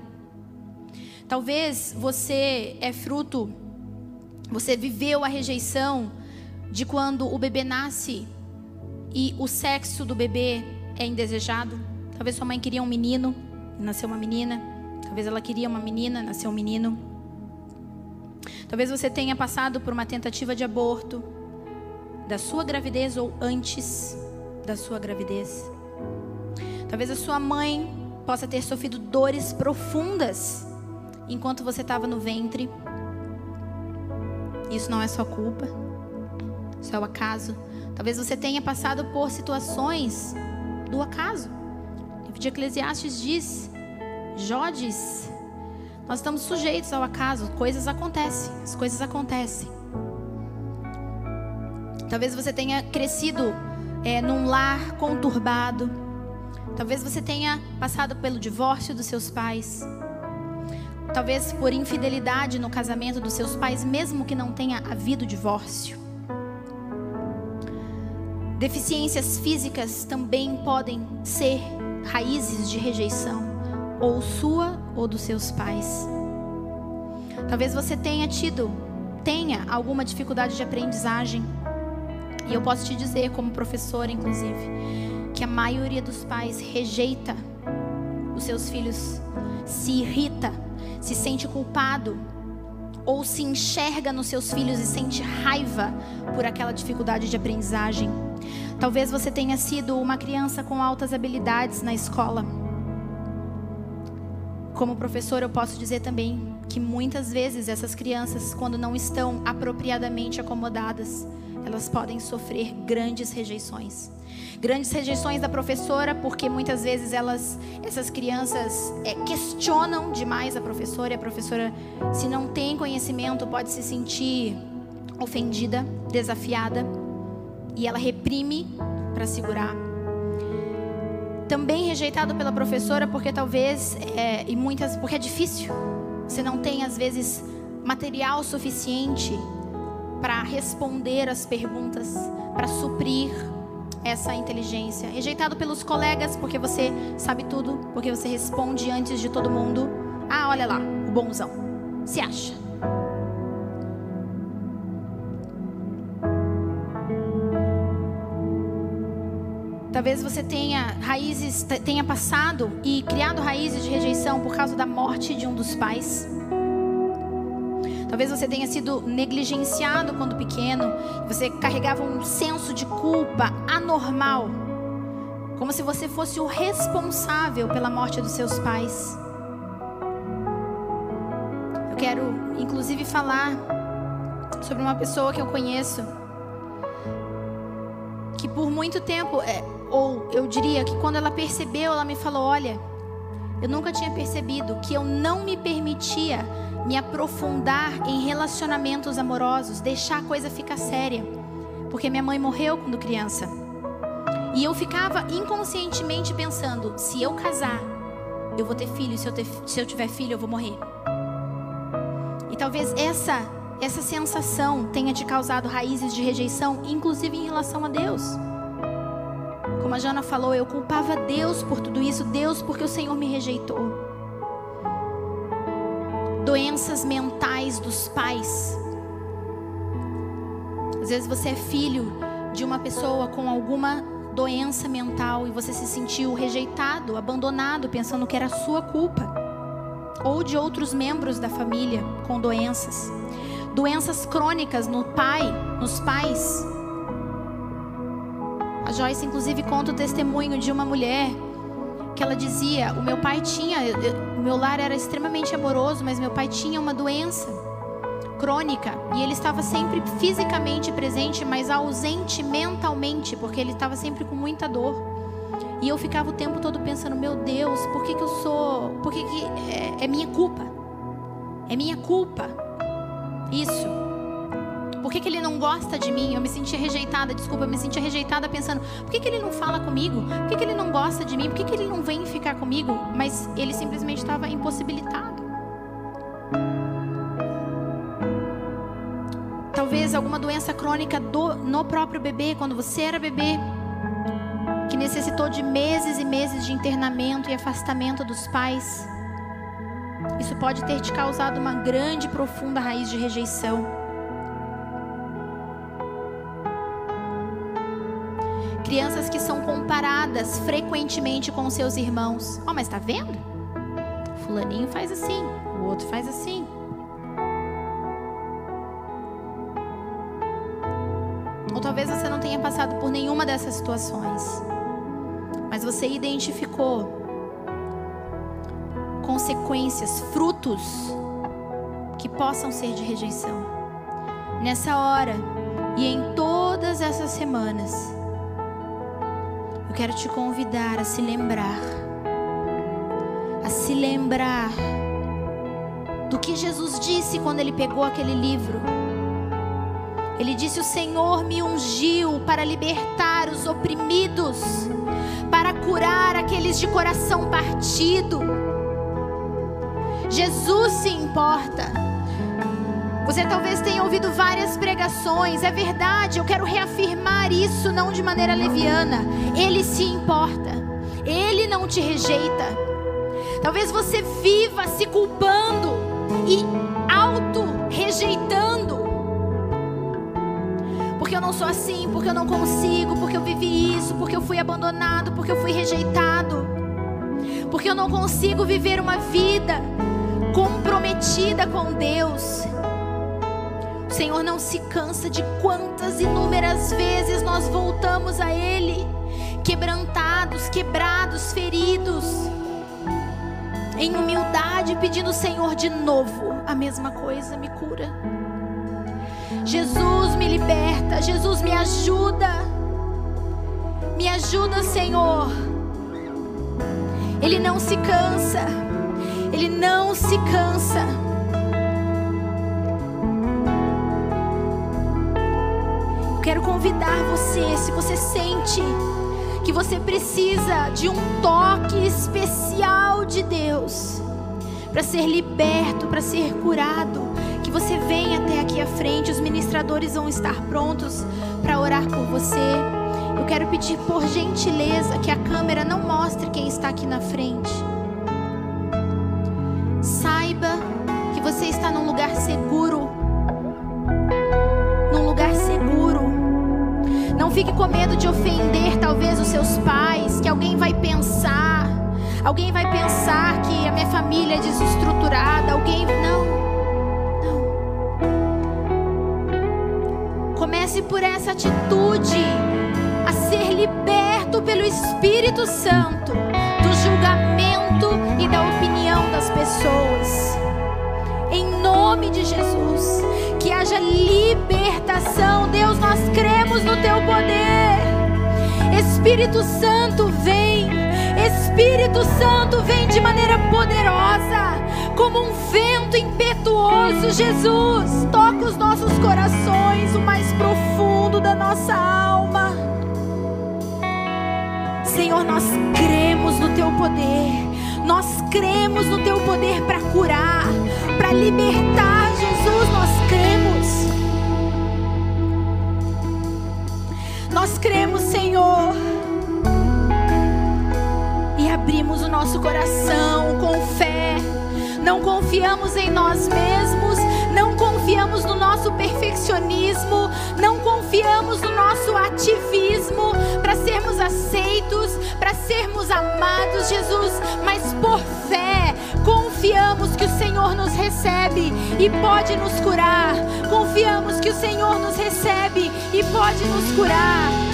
Talvez você é fruto, você viveu a rejeição de quando o bebê nasce e o sexo do bebê é indesejado. Talvez sua mãe queria um menino, nasceu uma menina. Talvez ela queria uma menina, nasceu um menino. Talvez você tenha passado por uma tentativa de aborto da sua gravidez ou antes da sua gravidez. Talvez a sua mãe possa ter sofrido dores profundas enquanto você estava no ventre. Isso não é sua culpa. Isso é o acaso. Talvez você tenha passado por situações do acaso. O livro de Eclesiastes diz, Jó diz, nós estamos sujeitos ao acaso, coisas acontecem, as coisas acontecem. Talvez você tenha crescido é, num lar conturbado. Talvez você tenha passado pelo divórcio dos seus pais. Talvez por infidelidade no casamento dos seus pais, mesmo que não tenha havido divórcio. Deficiências físicas também podem ser raízes de rejeição, ou sua ou dos seus pais. Talvez você tenha tido, tenha alguma dificuldade de aprendizagem. E eu posso te dizer, como professora, inclusive, que a maioria dos pais rejeita os seus filhos, se irrita, se sente culpado ou se enxerga nos seus filhos e sente raiva por aquela dificuldade de aprendizagem. Talvez você tenha sido uma criança com altas habilidades na escola. Como professor, eu posso dizer também que muitas vezes essas crianças, quando não estão apropriadamente acomodadas, elas podem sofrer grandes rejeições. Grandes rejeições da professora, porque muitas vezes elas, essas crianças é, questionam demais a professora, e a professora, se não tem conhecimento, pode se sentir ofendida, desafiada e ela reprime para segurar. Também rejeitado pela professora porque talvez é, e muitas porque é difícil. Você não tem às vezes material suficiente para responder as perguntas, para suprir essa inteligência. Rejeitado pelos colegas porque você sabe tudo, porque você responde antes de todo mundo. Ah, olha lá, o bonzão. Se acha. Talvez você tenha raízes, tenha passado e criado raízes de rejeição por causa da morte de um dos pais. Talvez você tenha sido negligenciado quando pequeno, você carregava um senso de culpa anormal, como se você fosse o responsável pela morte dos seus pais. Eu quero, inclusive, falar sobre uma pessoa que eu conheço, que por muito tempo, é, ou eu diria que quando ela percebeu, ela me falou: Olha, eu nunca tinha percebido que eu não me permitia me aprofundar em relacionamentos amorosos, deixar a coisa ficar séria, porque minha mãe morreu quando criança. E eu ficava inconscientemente pensando: se eu casar, eu vou ter filho, se eu, ter, se eu tiver filho, eu vou morrer. E talvez essa essa sensação tenha te causado raízes de rejeição, inclusive em relação a Deus. Como a Jana falou, eu culpava Deus por tudo isso, Deus porque o Senhor me rejeitou. Doenças mentais dos pais. Às vezes você é filho de uma pessoa com alguma doença mental e você se sentiu rejeitado, abandonado, pensando que era sua culpa, ou de outros membros da família com doenças, doenças crônicas no pai, nos pais. A Joyce inclusive conta o testemunho de uma mulher que ela dizia: "O meu pai tinha, o meu lar era extremamente amoroso, mas meu pai tinha uma doença crônica e ele estava sempre fisicamente presente, mas ausente mentalmente, porque ele estava sempre com muita dor. E eu ficava o tempo todo pensando: meu Deus, por que, que eu sou. Por que, que é, é minha culpa? É minha culpa. Isso. Que, que ele não gosta de mim? Eu me sentia rejeitada, desculpa, eu me sentia rejeitada pensando: por que, que ele não fala comigo? Por que, que ele não gosta de mim? Por que, que ele não vem ficar comigo? Mas ele simplesmente estava impossibilitado. talvez alguma doença crônica do, no próprio bebê, quando você era bebê, que necessitou de meses e meses de internamento e afastamento dos pais. Isso pode ter te causado uma grande e profunda raiz de rejeição. Crianças que são comparadas frequentemente com seus irmãos. Ó, oh, mas tá vendo? Fulaninho faz assim, o outro faz assim. talvez você não tenha passado por nenhuma dessas situações, mas você identificou consequências, frutos que possam ser de rejeição. Nessa hora e em todas essas semanas, eu quero te convidar a se lembrar, a se lembrar do que Jesus disse quando ele pegou aquele livro ele disse: O Senhor me ungiu para libertar os oprimidos, para curar aqueles de coração partido. Jesus se importa. Você talvez tenha ouvido várias pregações, é verdade, eu quero reafirmar isso não de maneira leviana. Ele se importa, ele não te rejeita. Talvez você viva se culpando e auto-rejeitando porque eu não sou assim, porque eu não consigo, porque eu vivi isso, porque eu fui abandonado, porque eu fui rejeitado, porque eu não consigo viver uma vida comprometida com Deus. O Senhor não se cansa de quantas inúmeras vezes nós voltamos a Ele, quebrantados, quebrados, feridos, em humildade, pedindo, Senhor, de novo a mesma coisa, me cura. Jesus me liberta, Jesus me ajuda. Me ajuda, Senhor. Ele não se cansa. Ele não se cansa. Quero convidar você, se você sente que você precisa de um toque especial de Deus para ser liberto, para ser curado você venha até aqui à frente, os ministradores vão estar prontos para orar por você. Eu quero pedir por gentileza que a câmera não mostre quem está aqui na frente. Saiba que você está num lugar seguro. Fique com medo de ofender talvez os seus pais, que alguém vai pensar. Alguém vai pensar que a minha família é desestruturada, alguém não. Comece por essa atitude a ser liberto pelo Espírito Santo do julgamento e da opinião das pessoas. Em nome de Jesus, que haja libertação. Deus, nós cremos no teu poder. Espírito Santo, vem. Espírito Santo, vem de maneira poderosa, como um vento impetuoso. Jesus, toca os nossos corações, o mais profundo da nossa alma. Senhor, nós cremos no teu poder. Nós cremos no teu poder para curar, para libertar cremos. Nós cremos, Senhor. E abrimos o nosso coração com fé. Não confiamos em nós mesmos, não confiamos no nosso perfeccionismo, não confiamos confiamos no nosso ativismo para sermos aceitos, para sermos amados, Jesus, mas por fé confiamos que o Senhor nos recebe e pode nos curar. Confiamos que o Senhor nos recebe e pode nos curar.